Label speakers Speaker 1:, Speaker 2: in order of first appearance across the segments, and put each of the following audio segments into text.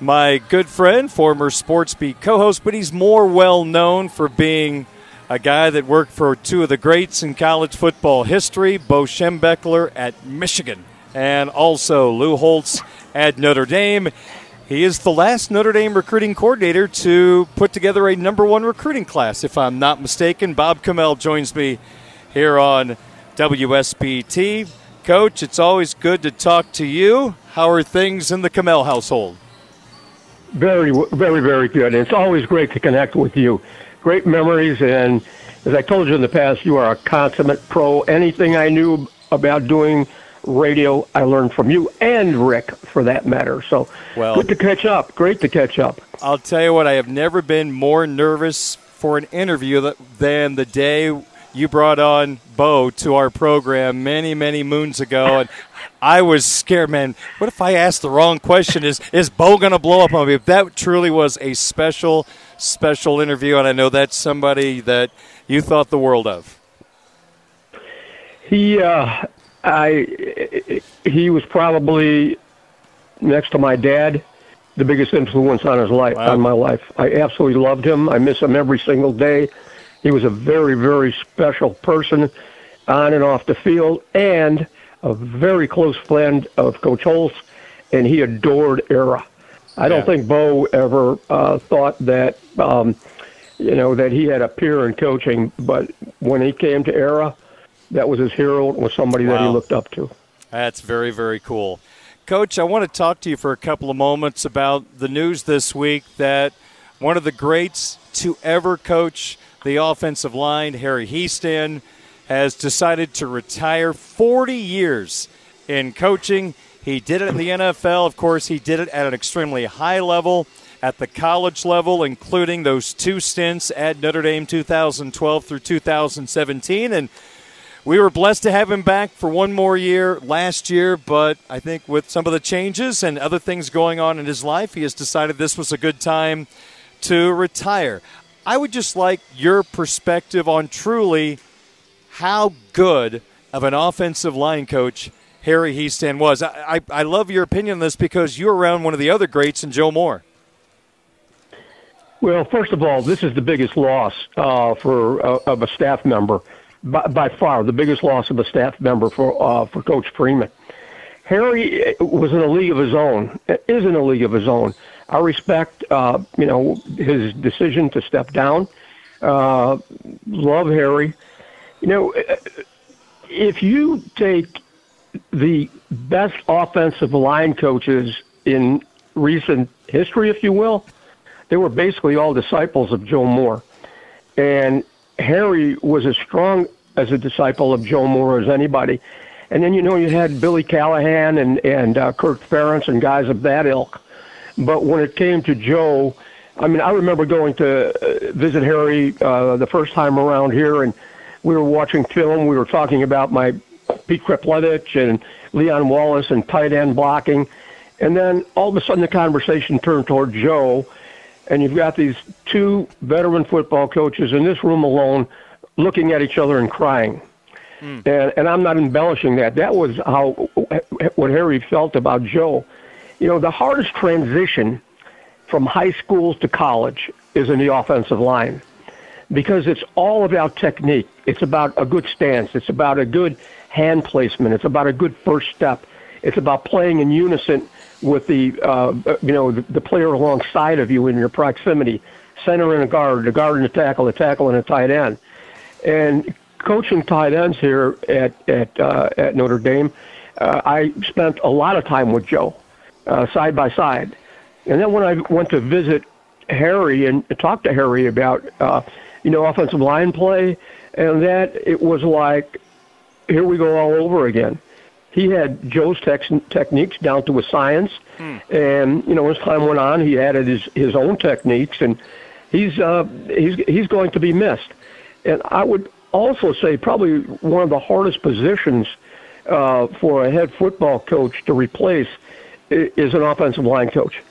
Speaker 1: my good friend, former Sports Beat co host, but he's more well known for being a guy that worked for two of the greats in college football history, Bo Schembechler at Michigan, and also Lou Holtz at Notre Dame. He is the last Notre Dame recruiting coordinator to put together a number one recruiting class, if I'm not mistaken. Bob Chmiel joins me here on WSBT. Coach, it's always good to talk to you. How are things in the Chmiel household?
Speaker 2: Very, very, very good. And it's always great to connect with you. Great memories. And as I told you in the past, you are a consummate pro. Anything I knew about doing radio, I learned from you and Rick, for that matter. So well, good to catch up. Great to catch up.
Speaker 1: I'll tell you what, I have never been more nervous for an interview than the day you brought on Bo to our program many, many moons ago, and I was scared, man. What if I asked the wrong question? Is is Bo going to blow up on me? If that truly was a special, special interview, and I know that's somebody that you thought the world of.
Speaker 2: He, uh, I, he was probably next to my dad, the biggest influence on his life, wow. on my life. I absolutely loved him. I miss him every single day. He was a very, very special person on and off the field and a very close friend of Coach Holtz, and he adored Ara. I don't think Bo ever uh, thought that, um, you know, that he had a peer in coaching, but when he came to Ara, that was his hero, It was somebody wow. that he looked up to.
Speaker 1: That's very, very cool. Coach, I want to talk to you for a couple of moments about the news this week that one of the greats to ever coach the offensive line, Harry Hiestand, has decided to retire 40 years in coaching. He did it in the NFL. Of course, he did it at an extremely high level at the college level, including those two stints at Notre Dame 2012 through 2017. And we were blessed to have him back for one more year last year, but I think with some of the changes and other things going on in his life, he has decided this was a good time to retire. I would just like your perspective on truly how good of an offensive line coach Harry Hiestand was. I, I, I love your opinion on this because you're around one of the other greats in Joe Moore.
Speaker 2: Well, first of all, this is the biggest loss uh, for uh, of a staff member by, by, far, the biggest loss of a staff member for uh, for Coach Freeman. Harry was in a league of his own, is in a league of his own. I respect, uh, you know, his decision to step down. Uh, love Harry. You know, if you take the best offensive line coaches in recent history, if you will, they were basically all disciples of Joe Moore. And Harry was as strong as a disciple of Joe Moore as anybody. And then, you know, you had Billy Callahan and, and uh, Kirk Ferentz and guys of that ilk but when it came to Joe, I mean, I remember going to uh, visit Harry uh, the first time around here, and we were watching film. We were talking about my Pete Chryplewicz and Leon Wallace and tight end blocking. And then all of a sudden the conversation turned toward Joe, and you've got these two veteran football coaches in this room alone looking at each other and crying. Mm. And, and I'm not embellishing that. That was how what Harry felt about Joe. You know, the hardest transition from high schools to college is in the offensive line because it's all about technique. It's about a good stance. It's about a good hand placement. It's about a good first step. It's about playing in unison with the uh, you know the, the player alongside of you in your proximity, center and a guard, the guard and a tackle, a tackle and a tight end. And coaching tight ends here at at uh, at Notre Dame, uh, I spent a lot of time with Joe uh, side by side. And then when I went to visit Harry and talk to Harry about, uh, you know, offensive line play, and that it was like, here we go all over again. he had Joe's tex- techniques down to a science, hmm. and you know as time went on, he added his his own techniques, and he's uh, he's he's going to be missed. And I would also say probably one of the hardest positions uh, for a head football coach to replace is an offensive line coach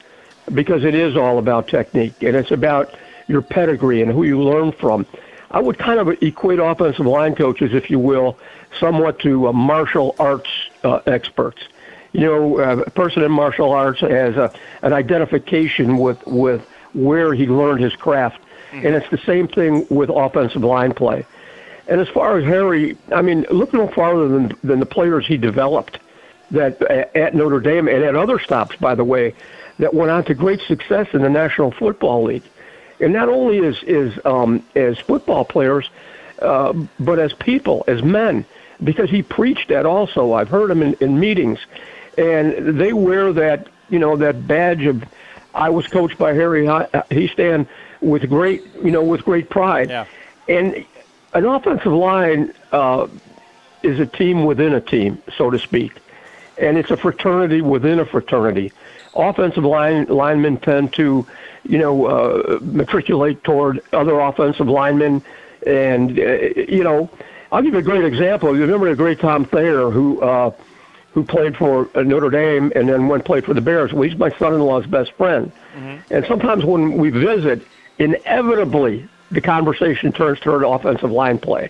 Speaker 2: because it is all about technique and it's about your pedigree and who you learn from. I would kind of equate offensive line coaches, if you will, somewhat to uh, martial arts uh, experts. You know, uh, a person in martial arts has a, an identification with, with where he learned his craft. Mm-hmm. And it's the same thing with offensive line play. And as far as Harry, I mean, look no farther than, than the players he developed that at Notre Dame and at other stops, by the way, that went on to great success in the National Football League. And not only as, as, um, as football players, uh, but as people, as men because he preached that also. I've heard him in, in meetings, and they wear that you know that badge of I was coached by Harry Hiestand with great you know with great pride.
Speaker 1: Yeah.
Speaker 2: And an offensive line uh, is a team within a team, so to speak, and it's a fraternity within a fraternity. Offensive line linemen tend to, you know, uh, matriculate toward other offensive linemen, and uh, you know I'll give you a great example. You remember the great Tom Thayer who uh, who played for Notre Dame and then went played for the Bears. Well, he's my son-in-law's best friend, mm-hmm. and sometimes when we visit, inevitably the conversation turns toward offensive line play,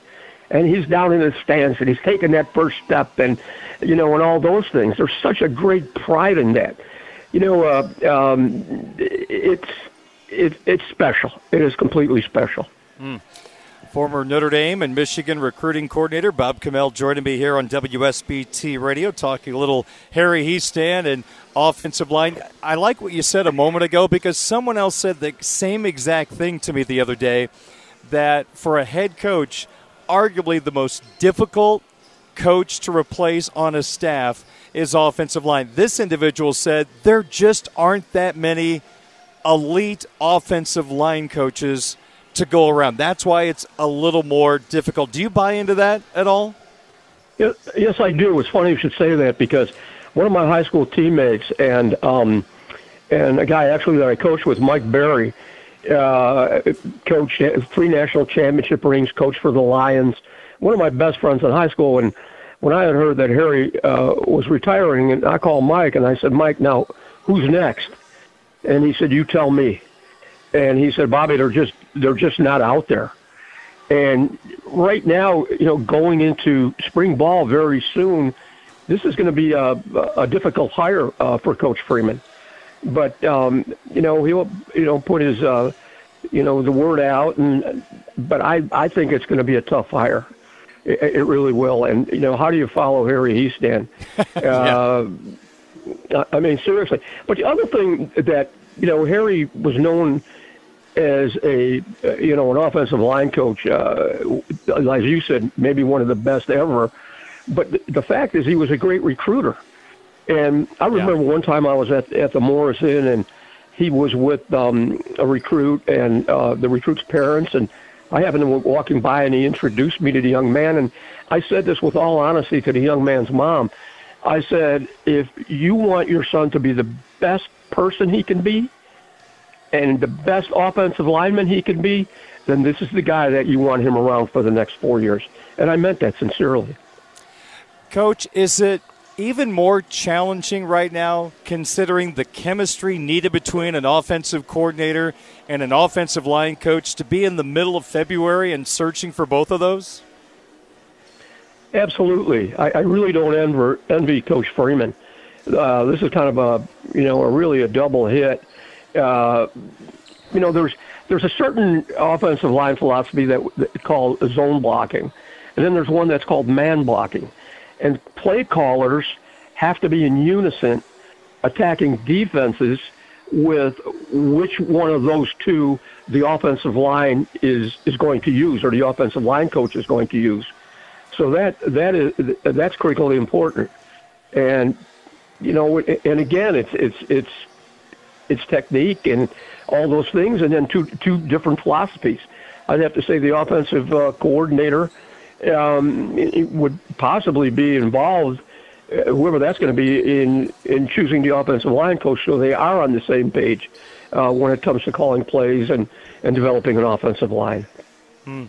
Speaker 2: and he's down in the stands and he's taking that first step and you know and all those things. There's such a great pride in that. You know, uh, um, it's it, it's special. It is completely special.
Speaker 1: Mm. Former Notre Dame and Michigan recruiting coordinator Bob Chmiel joining me here on WSBT Radio, talking a little Harry Hiestand and offensive line. I like what you said a moment ago because someone else said the same exact thing to me the other day that for a head coach, arguably the most difficult coach to replace on a staff is offensive line. This individual said there just aren't that many elite offensive line coaches to go around. That's why it's a little more difficult. Do you buy into that at all?
Speaker 2: Yes, I do. It's funny you should say that because one of my high school teammates and um, and a guy actually that I coached with, Mike Barry, uh, three national championship rings, coached for the Lions. One of my best friends in high school, and when I had heard that Harry uh, was retiring, and I called Mike and I said, Mike, now who's next? And he said, You tell me and he said, Bobby, they're just they're just not out there. And right now, you know, going into spring ball very soon, this is going to be a, a difficult hire uh, for Coach Freeman. But um, you know, he'll you know put his uh, you know the word out, and but I I think it's going to be a tough hire. It, it really will. And you know, how do you follow Harry Hiestand? uh, I mean, seriously. But the other thing that you know, Harry was known as a you know an offensive line coach, uh, as you said, maybe one of the best ever. But the fact is, he was a great recruiter. And I remember yeah. one time I was at at the Morris Inn, and he was with um, a recruit and uh, the recruit's parents, and I happened to be walking by, and he introduced me to the young man, and I said this with all honesty to the young man's mom. I said, if you want your son to be the best person he can be, and the best offensive lineman he can be, then this is the guy that you want him around for the next four years. And I meant that sincerely.
Speaker 1: Coach, is it even more challenging right now considering the chemistry needed between an offensive coordinator and an offensive line coach to be in the middle of February and searching for both of those?
Speaker 2: Absolutely. I, I really don't envy, envy Coach Freeman. Uh, this is kind of a, you know, a really a double hit uh, you know, there's there's a certain offensive line philosophy that, that called zone blocking, and then there's one that's called man blocking, and play callers have to be in unison, attacking defenses with which one of those two the offensive line is is going to use or the offensive line coach is going to use. So that that is that's critically important, and you know, and again, it's it's it's its technique and all those things, and then two two different philosophies. I'd have to say the offensive uh, coordinator um, would possibly be involved uh, whoever that's going to be in in choosing the offensive line coach, so they are on the same page uh, when it comes to calling plays and and developing an offensive line.
Speaker 1: Hmm.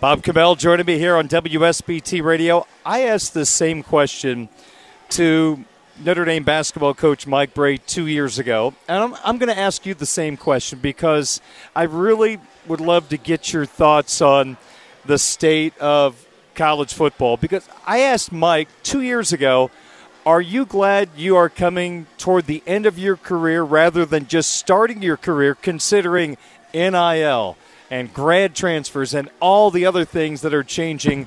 Speaker 1: Bob Chmiel joining me here on WSBT Radio. I asked the same question to Notre Dame basketball coach Mike Brey two years ago, and I'm, I'm going to ask you the same question because I really would love to get your thoughts on the state of college football. Because I asked Mike two years ago, are you glad you are coming toward the end of your career rather than just starting your career, considering NIL and grad transfers and all the other things that are changing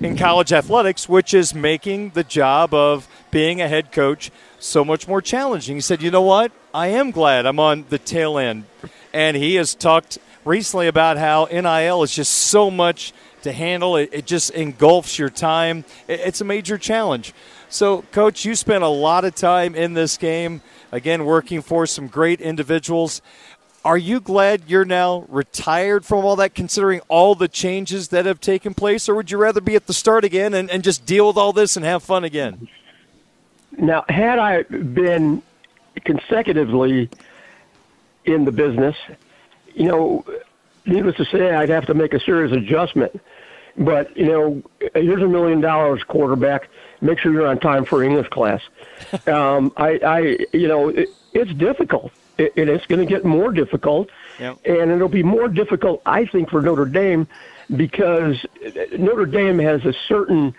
Speaker 1: in college athletics, which is making the job of being a head coach so much more challenging? He said, You know what? I am glad I'm on the tail end. And he has talked recently about how NIL is just so much to handle. It, it just engulfs your time. It, it's a major challenge. So, Coach, you spent a lot of time in this game, again, working for some great individuals. Are you glad you're now retired from all that, considering all the changes that have taken place, or would you rather be at the start again and, and just deal with all this and have fun again?
Speaker 2: Now, had I been consecutively in the business, you know, needless to say, I'd have to make a serious adjustment. But you know, here's a million dollars, quarterback. Make sure you're on time for English class. um, I, I, you know, it, it's difficult. It, it's going to get more difficult, yep. and it'll be more difficult, I think, for Notre Dame because Notre Dame has a certain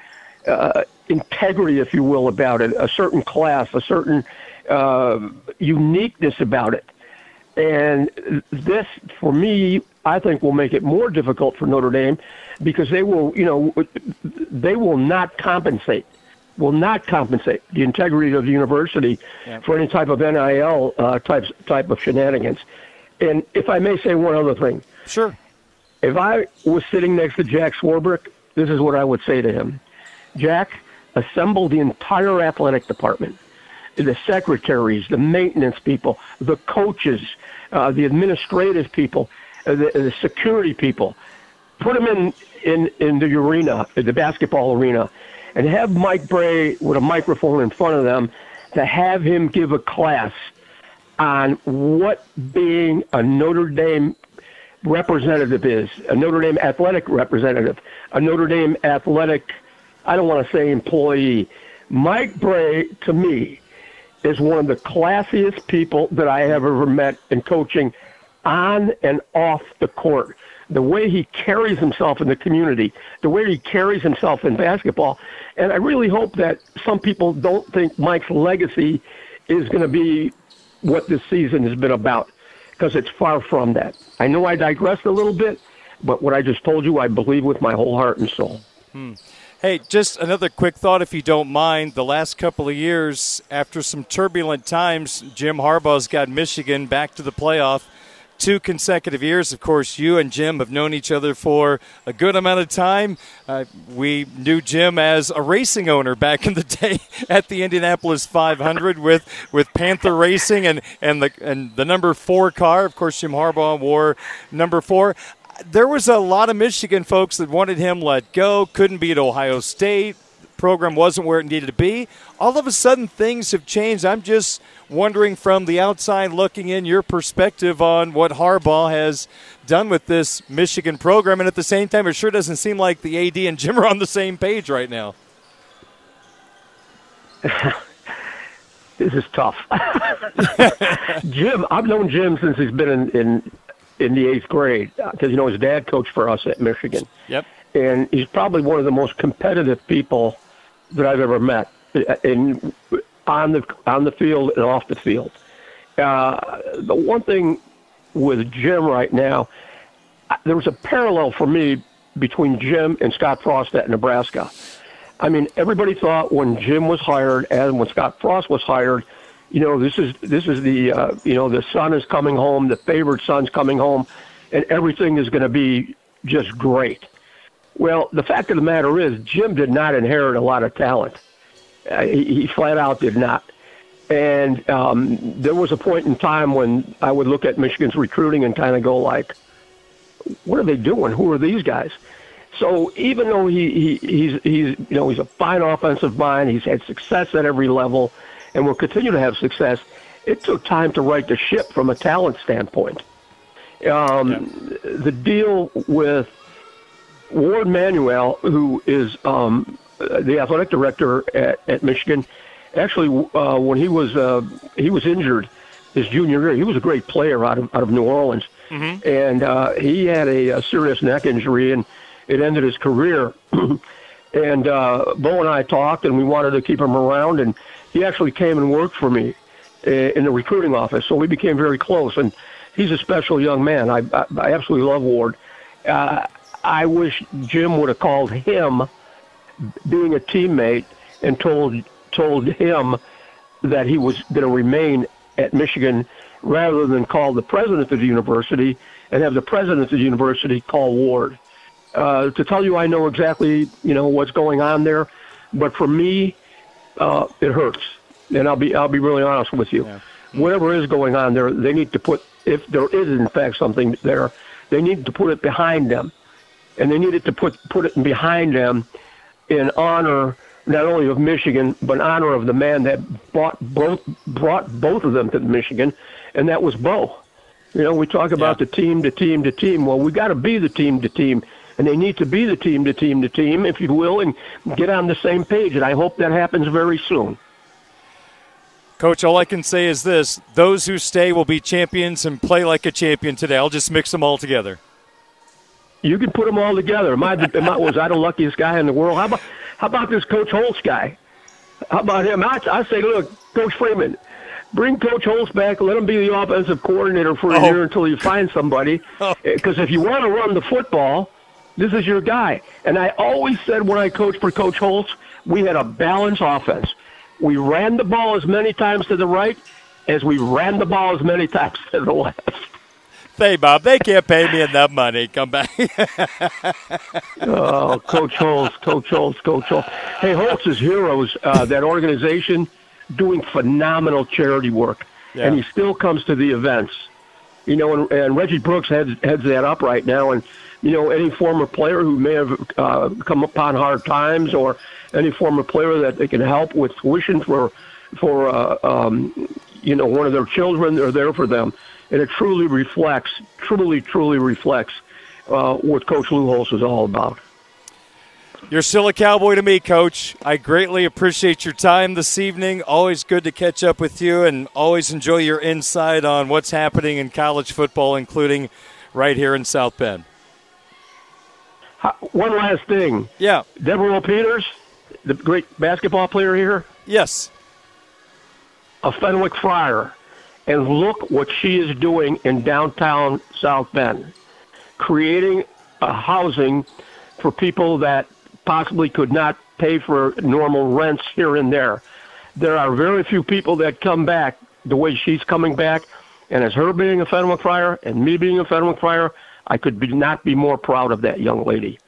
Speaker 2: uh, integrity, if you will, about it, a certain class, a certain uh, uniqueness about it. And this, for me, I think will make it more difficult for Notre Dame because they will, you know, they will not compensate, will not compensate the integrity of the university for any type of NIL uh, type type of shenanigans. And if I may say one other thing,
Speaker 1: sure.
Speaker 2: If I was sitting next to Jack Swarbrick, this is what I would say to him: Jack, assemble the entire athletic department, the secretaries, the maintenance people, the coaches, uh, the administrative people, uh, the, the security people. Put them in, in, in the arena, the basketball arena, and have Mike Brey with a microphone in front of them to have him give a class on what being a Notre Dame representative is, a Notre Dame athletic representative, a Notre Dame athletic, I don't want to say employee. Mike Brey, to me, is one of the classiest people that I have ever met in coaching on and off the court. The way he carries himself in the community, the way he carries himself in basketball. And I really hope that some people don't think Mike's legacy is going to be what this season has been about, because it's far from that. I know I digressed a little bit, but what I just told you, I believe with my whole heart and soul.
Speaker 1: Hmm. Hey, just another quick thought, if you don't mind. The last couple of years, after some turbulent times, Jim Harbaugh's got Michigan back to the playoff two consecutive years. Of course, you and Jim have known each other for a good amount of time. Uh, we knew Jim as a racing owner back in the day at the Indianapolis 500 with, with Panther Racing and, and, the, and the number four car. Of course, Jim Harbaugh wore number four there was a lot of Michigan folks that wanted him let go, couldn't be at Ohio State. program wasn't where it needed to be. All of a sudden, things have changed. I'm just wondering from the outside looking in your perspective on what Harbaugh has done with this Michigan program. And at the same time, it sure doesn't seem like the AD and Jim are on the same page right now.
Speaker 2: this is tough. Jim, I've known Jim since he's been in, in in the eighth grade uh, because you know his dad coached for us at Michigan.
Speaker 1: Yep.
Speaker 2: And he's probably one of the most competitive people that I've ever met uh, in on the on the field and off the field. Uh, the one thing with Jim right now, uh, there was a parallel for me between Jim and Scott Frost at Nebraska. I mean, everybody thought when Jim was hired and when Scott Frost was hired you know, this is this is the uh, you know the son is coming home, the favorite son's coming home, and everything is going to be just great. Well, the fact of the matter is, Jim did not inherit a lot of talent. Uh, he, he flat out did not. And um, there was a point in time when I would look at Michigan's recruiting and kind of go like, "What are they doing? Who are these guys?" So even though he, he he's he's you know he's a fine offensive mind, he's had success at every level, and will continue to have success. It took time to right the ship from a talent standpoint. Um, yeah. The deal with Warde Manuel, who is um, the athletic director at, at Michigan, actually uh, when he was uh, he was injured his junior year, he was a great player out of out of New Orleans, mm-hmm. and uh, he had a, a serious neck injury and it ended his career. and uh, Bo and I talked, and we wanted to keep him around, and he actually came and worked for me uh, in the recruiting office. So we became very close, and he's a special young man. I, I, I absolutely love Warde. Uh, I wish Jim would have called him, being a teammate, and told told him that he was going to remain at Michigan rather than call the president of the university and have the president of the university call Warde. Uh, to tell you I know exactly, you know, what's going on there, but for me, uh, it hurts. And I'll be I'll be really honest with you. Yeah. Whatever is going on there, they need to put if there is in fact something there, they need to put it behind them, and they needed to put put it behind them in honor not only of Michigan but in honor of the man that brought both brought both of them to Michigan, and that was Bo. You know, we talk about yeah. the team, the team, the team. Well, we got to be the team, the team and they need to be the team to team to team, if you will, and get on the same page. And I hope that happens very soon.
Speaker 1: Coach, all I can say is this those who stay will be champions and play like a champion today. I'll just mix them all together.
Speaker 2: You can put them all together. Am I, am I, was I the luckiest guy in the world? How about, how about this Coach Holtz guy? How about him? I, I say, look, Coach Freeman, bring Coach Holtz back. Let him be the offensive coordinator for a oh. year until you find somebody. Because oh. Eh, if you want to run the football – this is your guy. And I always said when I coached for Coach Holtz, we had a balanced offense. We ran the ball as many times to the right as we ran the ball as many times to the left.
Speaker 1: Hey, Bob, they can't pay me enough money. Come back.
Speaker 2: oh, Coach Holtz, Coach Holtz, Coach Holtz. Hey, Holtz's Heroes, uh, that organization, doing phenomenal charity work. Yeah. And he still comes to the events. You know, and, and Reggie Brooks heads, heads that up right now. And you know, any former player who may have uh, come upon hard times or any former player that they can help with tuition for, for uh, um, you know, one of their children, they're there for them. And it truly reflects, truly, truly reflects uh, what Coach Lou Holtz is all about.
Speaker 1: You're still a cowboy to me, Coach. I greatly appreciate your time this evening. Always good to catch up with you and always enjoy your insight on what's happening in college football, including right here in South Bend.
Speaker 2: One last thing.
Speaker 1: Yeah.
Speaker 2: Devereaux Peters, the great basketball player here.
Speaker 1: Yes.
Speaker 2: A Fenwick Friar. And look what she is doing in downtown South Bend, creating a housing for people that possibly could not pay for normal rents here and there. There are very few people that come back the way she's coming back. And as her being a Fenwick Friar and me being a Fenwick Friar, I could be, not be more proud of that young lady.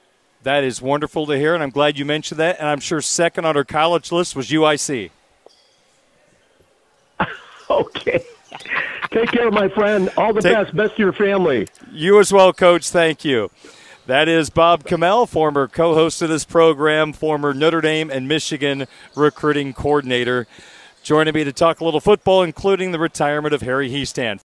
Speaker 1: That is wonderful to hear, and I'm glad you mentioned that. And I'm sure second on her college list was UIC.
Speaker 2: okay. Take care, my friend. All the Take, best. Best to your family.
Speaker 1: You as well, Coach. Thank you. That is Bob Chmiel, former co host of this program, former Notre Dame and Michigan recruiting coordinator joining me to talk a little football, including the retirement of Harry Hiestand.